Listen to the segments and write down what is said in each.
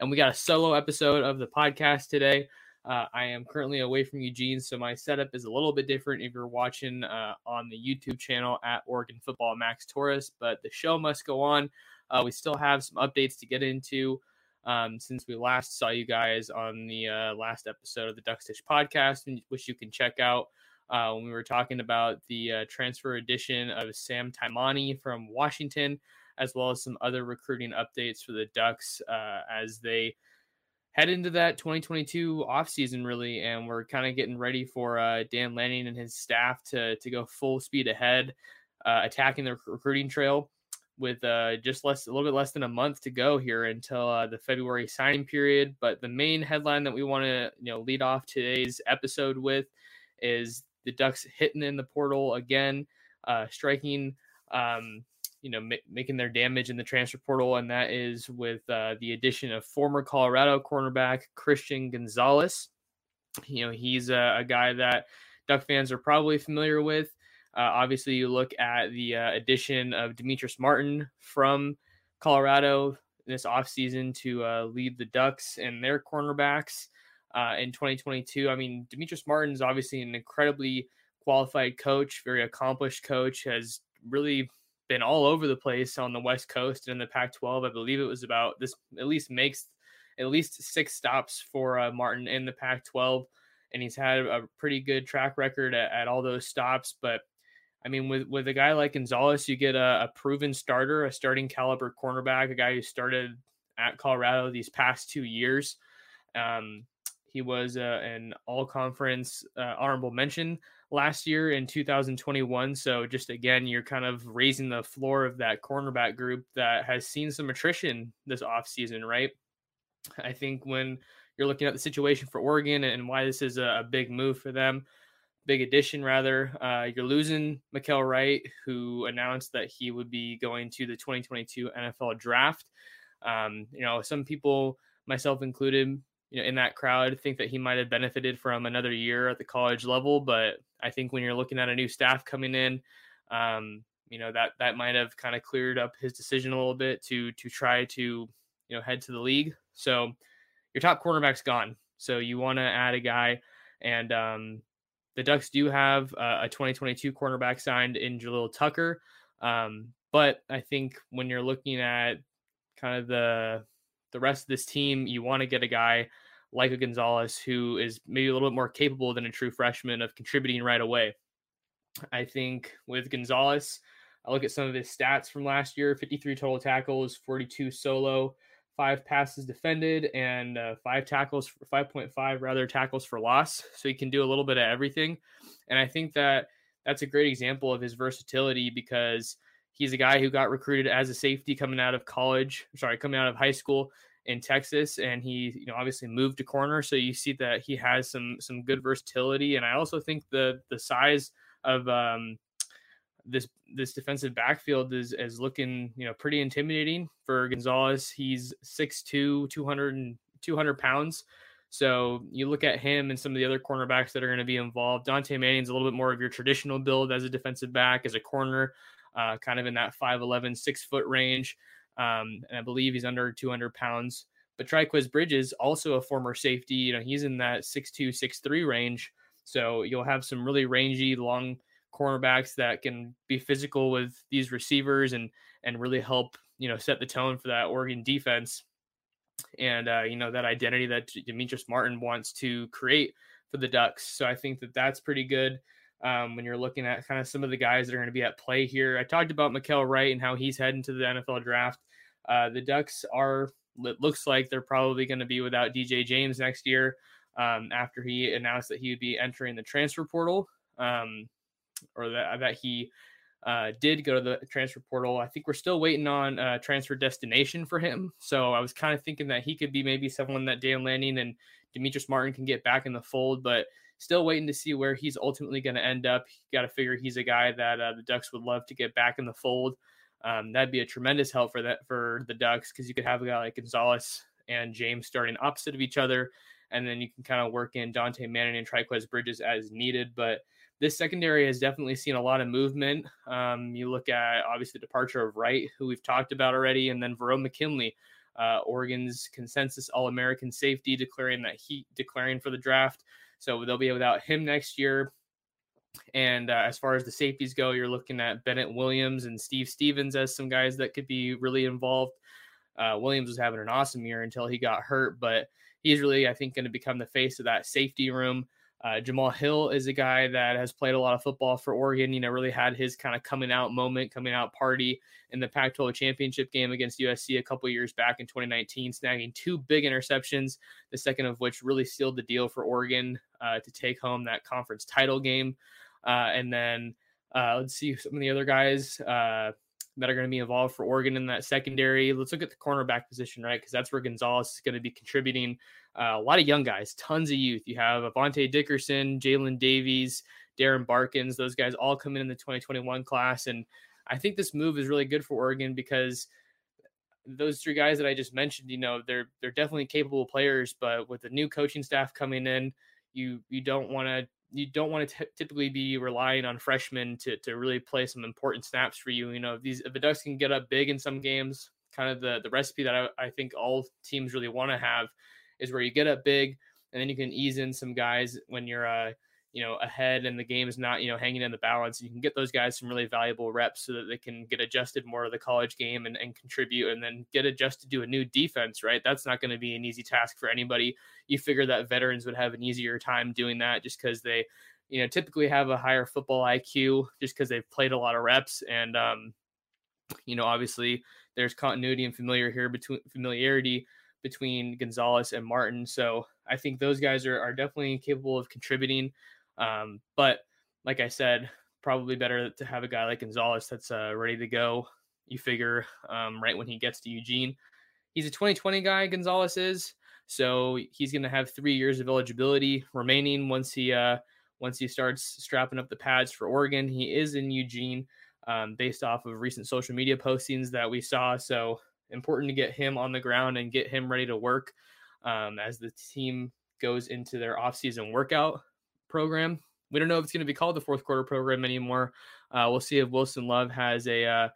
And we got a solo episode of the podcast today. Uh, I am currently away from Eugene, so my setup is a little bit different if you're watching uh, on the YouTube channel at Oregon Football Max Torres. But the show must go on. Uh, we still have some updates to get into um, since we last saw you guys on the uh, last episode of the Ducks Dish podcast, which you can check out uh, when we were talking about the uh, transfer edition of Sam Taimani from Washington, as well as some other recruiting updates for the Ducks uh, as they head into that 2022 offseason, really. And we're kind of getting ready for uh, Dan Lanning and his staff to, to go full speed ahead, uh, attacking the recruiting trail with uh, just less a little bit less than a month to go here until uh, the February signing period. But the main headline that we want to you know lead off today's episode with is the Ducks hitting in the portal again, uh, striking, um, you know, ma- making their damage in the transfer portal, and that is with uh, the addition of former Colorado cornerback Christian Gonzalez. You know, he's a, a guy that Duck fans are probably familiar with. Uh, obviously, you look at the uh, addition of Demetrice Martin from Colorado this offseason to uh, lead the Ducks and their cornerbacks uh, in 2022. I mean, Demetrice Martin is obviously an incredibly qualified coach, very accomplished coach, has really been all over the place on the West Coast and in the Pac 12. I believe it was about this, at least makes at least six stops for uh, Martin in the Pac 12. And he's had a pretty good track record at, at all those stops. But I mean, with with a guy like Gonzalez, you get a, a, proven starter, a starting caliber cornerback, a guy who started at Colorado these past two years. Um, he was uh, an all conference uh, honorable mention last year in 2021. So, just again, you're kind of raising the floor of that cornerback group that has seen some attrition this offseason, right? I think when you're looking at the situation for Oregon and why this is a, a big move for them, big addition rather. Uh, you're losing Mykael Wright, who announced that he would be going to the 2022 NFL Draft. Um, you know, some people, myself included, you know, in that crowd, think that he might have benefited from another year at the college level. But I think when you're looking at a new staff coming in, um, you know that that might have kind of cleared up his decision a little bit to to try to you know head to the league. So your top cornerback's gone. So you want to add a guy, and um, the Ducks do have uh, a 2022 cornerback signed in Jalil Tucker. Um, but I think when you're looking at kind of the the rest of this team, you want to get a guy like a Gonzalez who is maybe a little bit more capable than a true freshman of contributing right away. I think with Gonzalez, I look at some of his stats from last year 53 total tackles, 42 solo, five passes defended and uh, five tackles, 5.5 rather tackles for loss. So he can do a little bit of everything. And I think that that's a great example of his versatility because he's a guy who got recruited as a safety coming out of college, sorry, coming out of high school in Texas, and he, you know, obviously moved to corner. So you see that he has some some good versatility, and I also think the the size of um, this this defensive backfield is is looking you know pretty intimidating for Gonzalez. He's 6'2", 200 200 pounds. So you look at him and some of the other cornerbacks that are going to be involved. Dontae Manning's a little bit more of your traditional build as a defensive back, as a corner, uh, kind of in that 5'11, six foot range. Um, and I believe he's under 200 pounds. But Trikweze Bridges, also a former safety, you know, he's in that 6'2, 6'3 range. So you'll have some really rangy, long cornerbacks that can be physical with these receivers and and really help you know set the tone for that Oregon defense and uh, you know that identity that Demetrice Martin wants to create for the Ducks. So I think that that's pretty good um, when you're looking at kind of some of the guys that are going to be at play here. I talked about Mykael Wright and how he's heading to the NFL draft. Uh, the Ducks are it looks like they're probably going to be without DJ James next year um, after he announced that he would be entering the transfer portal um, or that, that he uh, did go to the transfer portal. I think we're still waiting on a transfer destination for him. So I was kind of thinking that he could be maybe someone that Dan Lanning and Demetrice Martin can get back in the fold, but still waiting to see where he's ultimately going to end up. Got to figure he's a guy that uh, the Ducks would love to get back in the fold. Um, that'd be a tremendous help for that for the Ducks because you could have a guy like Gonzalez and James starting opposite of each other, and then you can kind of work in Dontae Manning and Trikweze Bridges as needed. But this secondary has definitely seen a lot of movement. Um, you look at obviously the departure of Wright, who we've talked about already, and then Verone McKinley, uh, Oregon's consensus All American safety, declaring that he declaring for the draft. So they'll be without him next year. And uh, as far as the safeties go, you're looking at Bennett Williams and Steve Stephens as some guys that could be really involved. Uh, Williams was having an awesome year until he got hurt, but he's really, I think, going to become the face of that safety room. Uh, Jamal Hill is a guy that has played a lot of football for Oregon. You know, really had his kind of coming out moment, coming out party in the Pac-12 championship game against USC a couple years back in 2019, snagging two big interceptions. The second of which really sealed the deal for Oregon uh, to take home that conference title game. Uh, and then uh, let's see some of the other guys uh, that are going to be involved for Oregon in that secondary. Let's look at the cornerback position, right? Because that's where Gonzalez is going to be contributing. Uh, a lot of young guys, tons of youth. You have Avante Dickerson, Jaylin Davies, Darren Barkins. Those guys all come in in the 2021 class, and I think this move is really good for Oregon because those three guys that I just mentioned, you know, they're they're definitely capable players, but with the new coaching staff coming in, you you don't want to you don't want to t- typically be relying on freshmen to to really play some important snaps for you. You know, if these if the Ducks can get up big in some games, kind of the the recipe that I, I think all teams really want to have is where you get up big and then you can ease in some guys when you're uh you know ahead and the game is not you know hanging in the balance you can get those guys some really valuable reps so that they can get adjusted more to the college game and, and contribute and then get adjusted to a new defense right? That's not going to be an easy task for anybody. You figure that veterans would have an easier time doing that just because they you know typically have a higher football iq just because they've played a lot of reps and um you know obviously there's continuity and familiar here between familiarity between gonzalez and martin. So i think those guys are, are definitely capable of contributing um, but like I said, probably better to have a guy like Gonzalez that's uh, ready to go. You figure um, right when he gets to Eugene. He's a 2020 guy, Gonzalez is. So he's going to have three years of eligibility remaining once he uh, once he starts strapping up the pads for Oregon. He is in Eugene, um, based off of recent social media postings that we saw. So important to get him on the ground and get him ready to work um, as the team goes into their offseason workout program. We don't know if it's going to be called the fourth quarter program anymore. Uh, we'll see if Wilson Love has a, uh,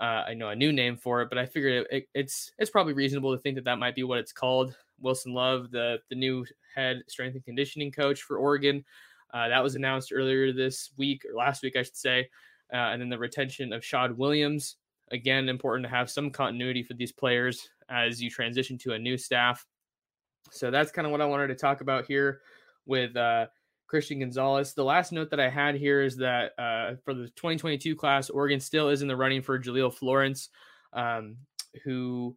uh, I know a new name for it, but I figured it, it's it's probably reasonable to think that that might be what it's called. Wilson Love, the the new head strength and conditioning coach for Oregon, uh, that was announced earlier this week or last week, I should say. Uh, and then the retention of Shad Williams. Again, important to have some continuity for these players as you transition to a new staff. So that's kind of what I wanted to talk about here with uh, Christian Gonzalez. The last note that I had here is that uh, for the 2022 class, Oregon still is in the running for Jahlil Florence, um, who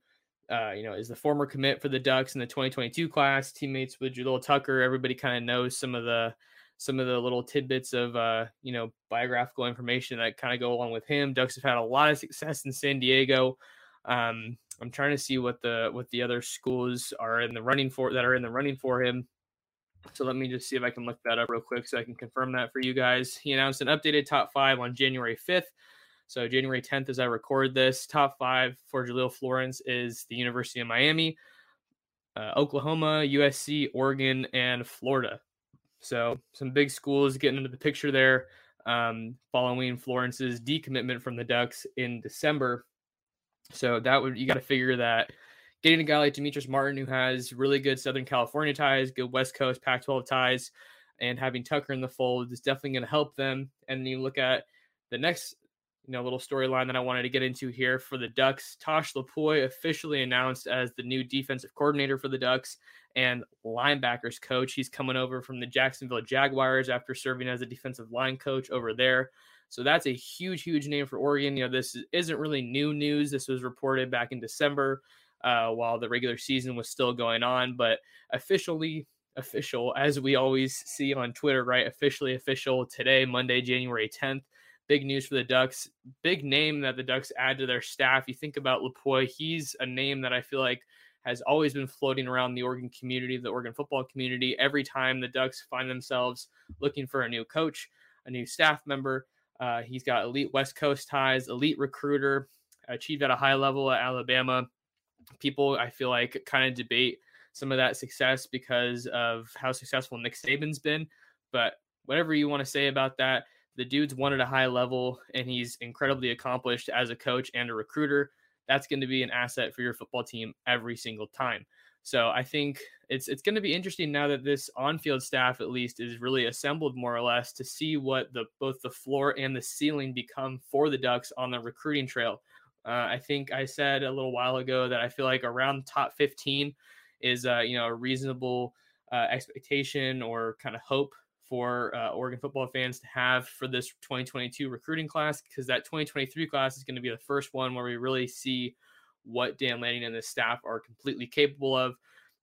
uh, you know is the former commit for the Ducks in the 2022 class. Teammates with Jalil Tucker. Everybody kind of knows some of the some of the little tidbits of uh, you know biographical information that kind of go along with him. Ducks have had a lot of success in San Diego. Um, I'm trying to see what the what the other schools are in the running for that are in the running for him. So let me just see if I can look that up real quick so I can confirm that for you guys. He announced an updated top five on January 5th. So January 10th, as I record this, top five for Jahlil Florence is the University of Miami. uh, Oklahoma, USC, Oregon, and Florida. So some big schools getting into the picture there um, following Florence's decommitment from the Ducks in December. So that would you got to figure that getting a guy like Demetrice Martin who has really good Southern California ties, good West Coast Pac-12 ties, and having Tucker in the fold is definitely going to help them. And then you look at the next you know little storyline that I wanted to get into here for the Ducks. Tosh Lupoi officially announced as the new defensive coordinator for the Ducks and linebackers coach. He's coming over from the Jacksonville Jaguars after serving as a defensive line coach over there. So that's a huge, huge name for Oregon. You know, this isn't really new news. This was reported back in December uh, while the regular season was still going on, but officially official, as we always see on Twitter, right? Officially official today, Monday, January 10th big news for the Ducks. Big name that the Ducks add to their staff. You think about Lupoi, he's a name that I feel like has always been floating around the Oregon community, the Oregon football community. Every time the Ducks find themselves looking for a new coach, a new staff member, uh, he's got elite West Coast ties, elite recruiter, achieved at a high level at Alabama. People, I feel like, kind of debate some of that success because of how successful Nick Saban's been. But whatever you want to say about that, the dude's won at a high level and he's incredibly accomplished as a coach and a recruiter. That's going to be an asset for your football team every single time. So I think it's it's going to be interesting now that this on-field staff at least is really assembled more or less to see what the both the floor and the ceiling become for the Ducks on the recruiting trail. Uh, I think I said a little while ago that I feel like around top 15 is uh, you know a reasonable uh, expectation or kind of hope for uh, Oregon football fans to have for this 2022 recruiting class because that 2023 class is going to be the first one where we really see what Dan Lanning and the staff are completely capable of.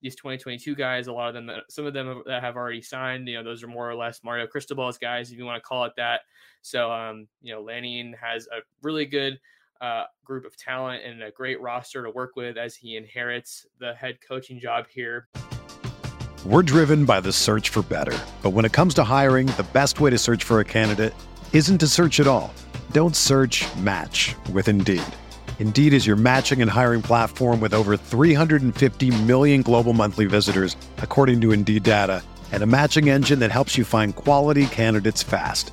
These 2022 guys, a lot of them, some of them that have already signed, you know, those are more or less Mario Cristobal's guys, if you want to call it that. So, um, you know, Lanning has a really good uh, group of talent and a great roster to work with as he inherits the head coaching job here. We're driven by the search for better. But when it comes to hiring, the best way to search for a candidate isn't to search at all. Don't search match with Indeed. Indeed is your matching and hiring platform with over 350 million global monthly visitors, according to Indeed data, and a matching engine that helps you find quality candidates fast.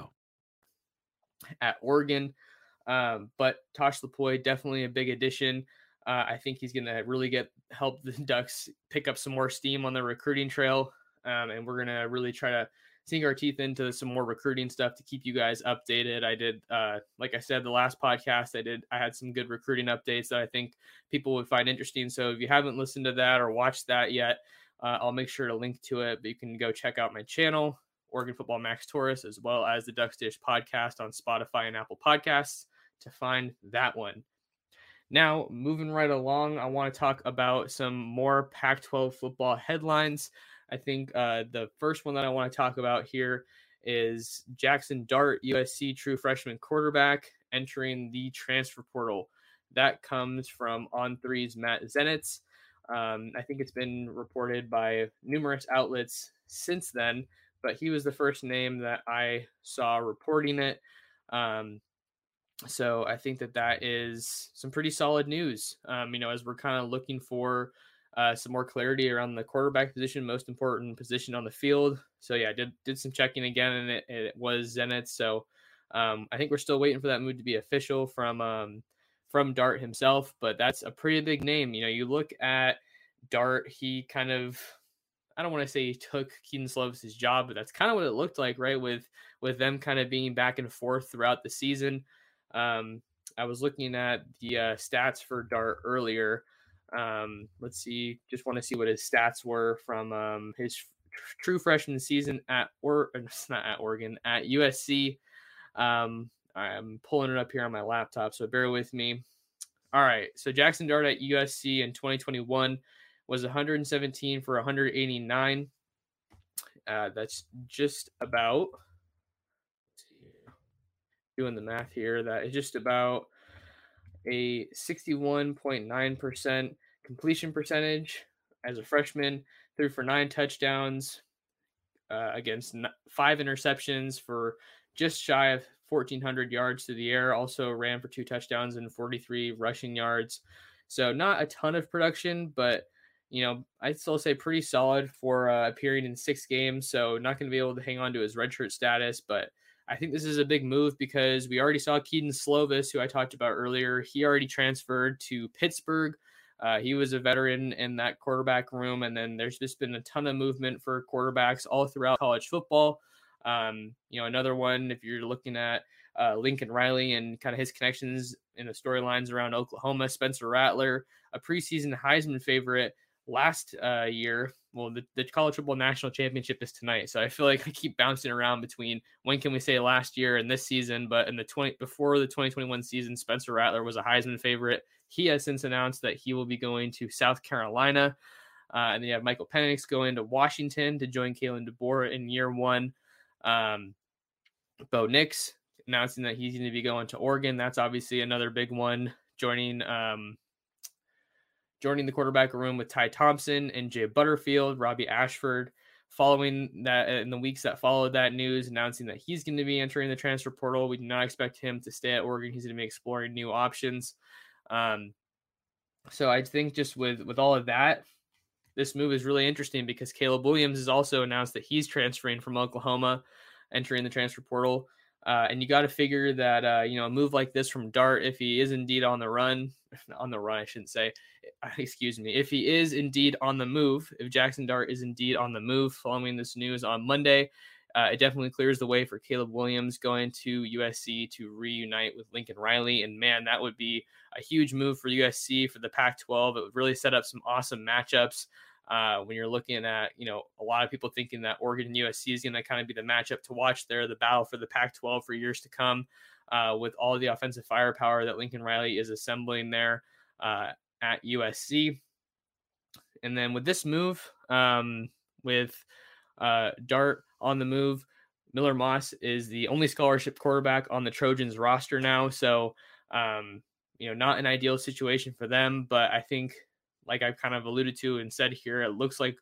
At Oregon, um, but Tosh Lupoi definitely a big addition. Uh, I think he's going to really get help the Ducks pick up some more steam on the recruiting trail, um, and we're going to really try to sink our teeth into some more recruiting stuff to keep you guys updated. I did, uh, like I said, the last podcast I did, I had some good recruiting updates that I think people would find interesting. So if you haven't listened to that or watched that yet, uh, I'll make sure to link to it. But you can go check out my channel, Oregon Football Max Torres, as well as the Ducks Dish podcast on Spotify and Apple Podcasts to find that one. Now, moving right along, I want to talk about some more Pac 12 football headlines. I think uh, the first one that I want to talk about here is Jackson Dart, USC true freshman quarterback, entering the transfer portal. That comes from On Three's Matt Zenitz. Um, I think it's been reported by numerous outlets since then, but he was the first name that I saw reporting it. Um, so I think that that is some pretty solid news. Um, you know, as we're kind of looking for uh, some more clarity around the quarterback position, most important position on the field. So yeah, I did did some checking again, and it, it was Zenitz. So um, I think we're still waiting for that move to be official from um, from Dart himself, but that's a pretty big name. You know, you look at Dart, he kind of I don't want to say he took Kedon Slovis' job, but that's kind of what it looked like, right? With with them kind of being back and forth throughout the season. Um, I was looking at the uh, stats for Dart earlier. Um, let's see, just want to see what his stats were from um, his true freshman season at or not at Oregon at USC. Um, I'm pulling it up here on my laptop, so bear with me. All right, so Jackson Dart at USC in 2021 was 117 for 189. Uh, that's just about doing the math here. That is just about a 61.9% completion percentage as a freshman. Threw for nine touchdowns uh, against five interceptions for just shy of 1,400 yards through the air. Also ran for two touchdowns and 43 rushing yards. So not a ton of production, but you know I'd still say pretty solid for uh, appearing in six games. So not going to be able to hang on to his redshirt status, but I think this is a big move because we already saw Kedon Slovis, who I talked about earlier. He already transferred to Pittsburgh. Uh, he was a veteran in that quarterback room, and then there's just been a ton of movement for quarterbacks all throughout college football. Um, you know, another one, if you're looking at uh, Lincoln Riley and kind of his connections in the storylines around Oklahoma, Spencer Rattler, a preseason Heisman favorite last uh, year. Well, the, the college football national championship is tonight, so I feel like I keep bouncing around between when can we say last year and this season. But in the twenty before the 2021 season, Spencer Rattler was a Heisman favorite. He has since announced that he will be going to South Carolina. Uh, and then you have Michael Penix going to Washington to join Kalen DeBoer in year one. Um, Bo Nix announcing that he's going to be going to Oregon. That's obviously another big one. Joining um, joining the quarterback room with Ty Thompson and Jay Butterfield, Robbie Ashford. Following that, in the weeks that followed that news, announcing that he's going to be entering the transfer portal. We do not expect him to stay at Oregon. He's going to be exploring new options. Um, so I think just with with all of that, this move is really interesting because Caleb Williams has also announced that he's transferring from Oklahoma, entering the transfer portal. Uh, and you got to figure that uh, you know a move like this from Dart, if he is indeed on the run, on the run, I shouldn't say, excuse me, if he is indeed on the move, if Jackson Dart is indeed on the move following this news on Monday, uh, it definitely clears the way for Caleb Williams going to USC to reunite with Lincoln Riley. And man, that would be a huge move for USC for the Pac 12. It would really set up some awesome matchups. Uh, when you're looking at, you know, a lot of people thinking that Oregon and USC is going to kind of be the matchup to watch there, the battle for the Pac 12 for years to come, uh, with all the offensive firepower that Lincoln Riley is assembling there uh, at USC. And then with this move, um, with uh, Dart on the move, Miller Moss is the only scholarship quarterback on the Trojans roster now. So, um, you know, not an ideal situation for them, but I think like I've kind of alluded to and said here, it looks like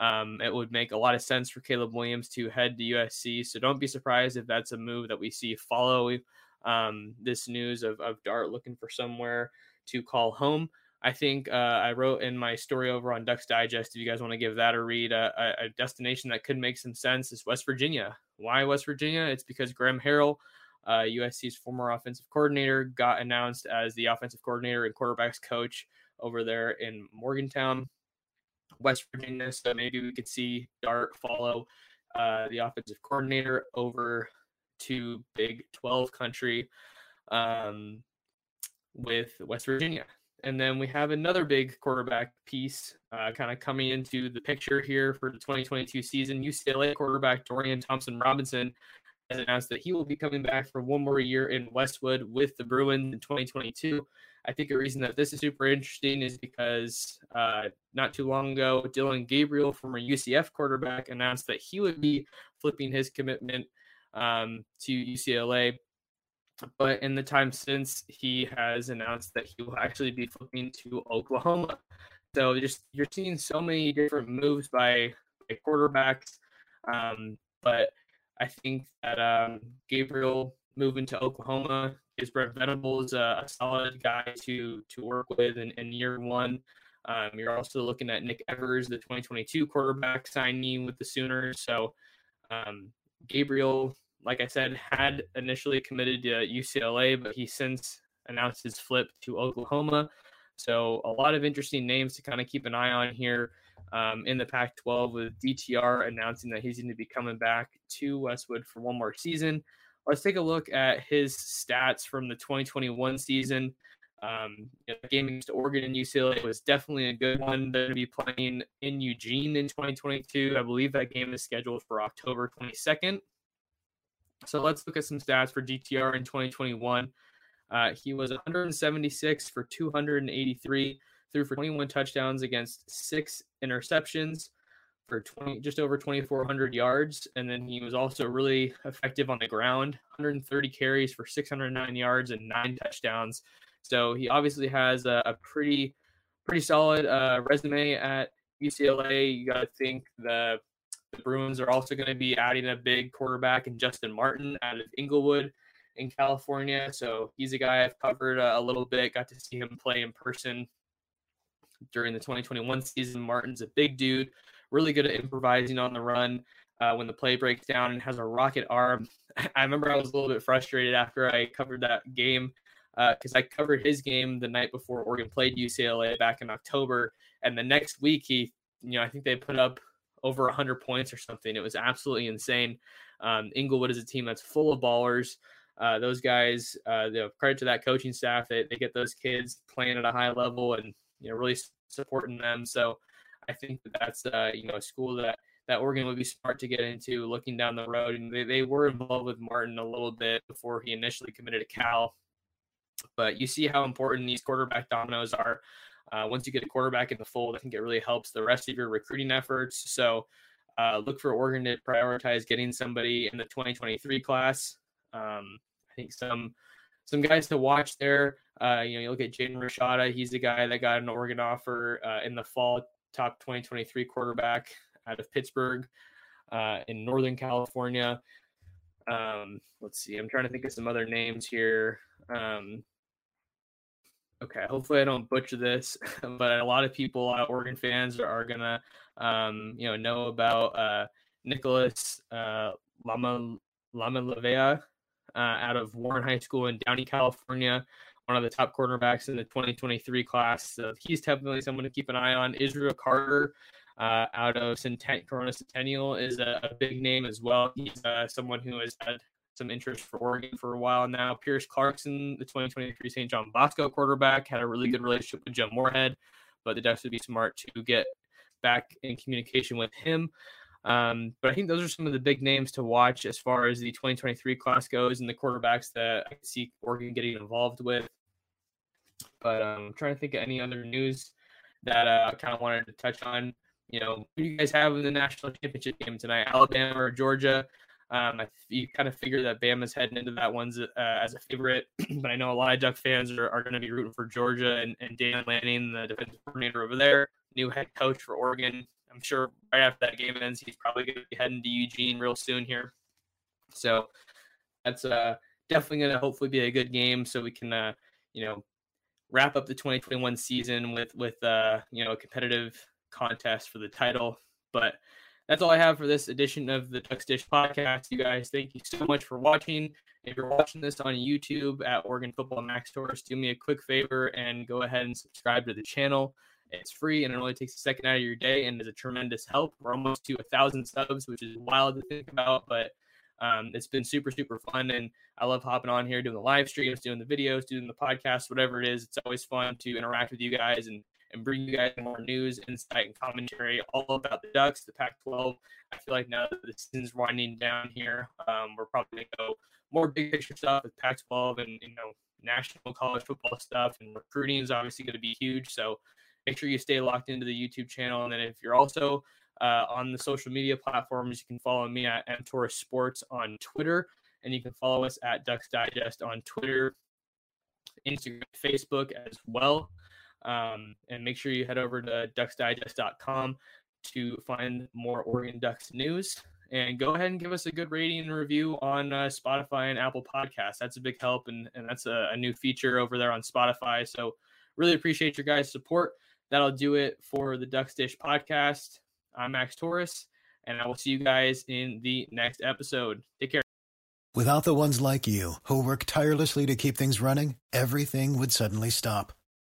um, it would make a lot of sense for Caleb Williams to head to USC. So don't be surprised if that's a move that we see follow um, this news of, of Dart looking for somewhere to call home. I think uh, I wrote in my story over on Ducks Digest. If you guys want to give that a read, uh, a, a, destination that could make some sense is West Virginia. Why West Virginia? It's because Graham Harrell, uh, USC's former offensive coordinator, got announced as the offensive coordinator and quarterbacks coach over there in Morgantown, West Virginia. So maybe we could see Dart follow uh, the offensive coordinator over to Big 12 country um, with West Virginia. And then we have another big quarterback piece uh, kind of coming into the picture here for the 2022 season. UCLA quarterback Dorian Thompson Robinson has announced that he will be coming back for one more year in Westwood with the Bruins in 2022. I think a reason that this is super interesting is because uh, not too long ago, Dillon Gabriel, former UCF quarterback, announced that he would be flipping his commitment um, to UCLA. But in the time since, he has announced that he will actually be flipping to Oklahoma. So just you're seeing so many different moves by, by quarterbacks. Um, but I think that um, Gabriel moving to Oklahoma is Brent Venables a solid guy to to work with in, in year one. Um, you're also looking at Nick Evers, the 2022 quarterback signing with the Sooners. So um, Gabriel, like I said, had initially committed to UCLA, but he since announced his flip to Oklahoma. So a lot of interesting names to kind of keep an eye on here um, in the Pac-12 with DTR announcing that he's going to be coming back to Westwood for one more season. Let's take a look at his stats from the 2021 season. Um, you know, the game against Oregon and UCLA was definitely a good one. They're going to be playing in Eugene in 2022. I believe that game is scheduled for October 22nd. So let's look at some stats for DTR in 2021. Uh, he was 176 for 283, threw for 21 touchdowns against six interceptions for 20, just over 2,400 yards. And then he was also really effective on the ground 130 carries for 609 yards and nine touchdowns. So he obviously has a, a pretty, pretty solid uh, resume at UCLA. You got to think the, the Bruins are also going to be adding a big quarterback in Justin Martin out of Inglewood in California. So he's a guy I've covered a, a little bit, got to see him play in person during the 2021 season. Martin's a big dude, really good at improvising on the run. Uh, when the play breaks down and has a rocket arm. I remember I was a little bit frustrated after I covered that game because uh, I covered his game the night before Oregon played UCLA back in October, and the next week he, you know, I think they put up over 100 points or something. It was absolutely insane. Um, Inglewood is a team that's full of ballers. Uh, those guys, uh, you know, credit to that coaching staff. They, they get those kids playing at a high level and you know really supporting them. So I think that that's uh, you know a school that that Oregon would be smart to get into looking down the road. And they, they were involved with Martin a little bit before he initially committed to Cal. But you see how important these quarterback dominoes are. Uh, once you get a quarterback in the fold, I think it really helps the rest of your recruiting efforts. So uh, look for Oregon to prioritize getting somebody in the 2023 class. Um, I think some some guys to watch there. Uh, you know, you look at Jaden Rashada. He's the guy that got an Oregon offer uh, in the fall, top 2023 quarterback out of Pittsburg uh, in Northern California. Um, let's see. I'm trying to think of some other names here. Um, okay, hopefully I don't butcher this, but a lot of people, a lot of Oregon fans, are, are gonna, um, you know, know about uh, Nicholas uh, Lama Lama Lavea uh, out of Warren High School in Downey, California. One of the top cornerbacks in the 2023 class. So he's definitely someone to keep an eye on. Israel Carter uh, out of Corona Centennial is a, a, big name as well. He's uh, someone who has had some interest for Oregon for a while now. Pierce Clarkson, the 2023 St. John Bosco quarterback, had a really good relationship with Jim Moorhead, but the Ducks would be smart to get back in communication with him. Um, but I think those are some of the big names to watch as far as the 2023 class goes and the quarterbacks that I see Oregon getting involved with. But um, I'm trying to think of any other news that uh, I kind of wanted to touch on. You know, who do you guys have in the national championship game tonight? Alabama or Georgia? Um, I, you kind of figure that Bama's heading into that one uh, as a favorite, but I know a lot of Duck fans are, are going to be rooting for Georgia and, and Dan Lanning, the defensive coordinator over there, new head coach for Oregon. I'm sure right after that game ends, he's probably going to be heading to Eugene real soon here. So that's uh, definitely going to hopefully be a good game, so we can uh, you know wrap up the 2021 season with with uh, you know a competitive contest for the title. But that's all I have for this edition of the Ducks Dish podcast. You guys, thank you so much for watching. If you're watching this on YouTube at Oregon Football Max Torres, do me a quick favor and go ahead and subscribe to the channel. It's free and it only takes a second out of your day and is a tremendous help. We're almost to a thousand subs, which is wild to think about, but um, it's been super, super fun. And I love hopping on here, doing the live streams, doing the videos, doing the podcast, whatever it is. It's always fun to interact with you guys and, and bring you guys more news, insight, and commentary all about the Ducks, the Pac 12. I feel like now that the season's winding down here, um, we're probably going to go more big picture stuff with Pac 12 and, you know, national college football stuff. And recruiting is obviously going to be huge. So, make sure you stay locked into the YouTube channel. And then if you're also uh, on the social media platforms, you can follow me at mtorres sports on Twitter, and you can follow us at Ducks Digest on Twitter, Instagram, Facebook as well. Um, and make sure you head over to ducksdigest.com to find more Oregon Ducks news. and go ahead and give us a good rating and review on uh, Spotify and Apple Podcasts. That's a big help, and, and that's a, a new feature over there on Spotify. So, really appreciate your guys' support. That'll do it for the Ducks Dish podcast. I'm Max Torres, and I will see you guys in the next episode. Take care. Without the ones like you, who work tirelessly to keep things running, everything would suddenly stop.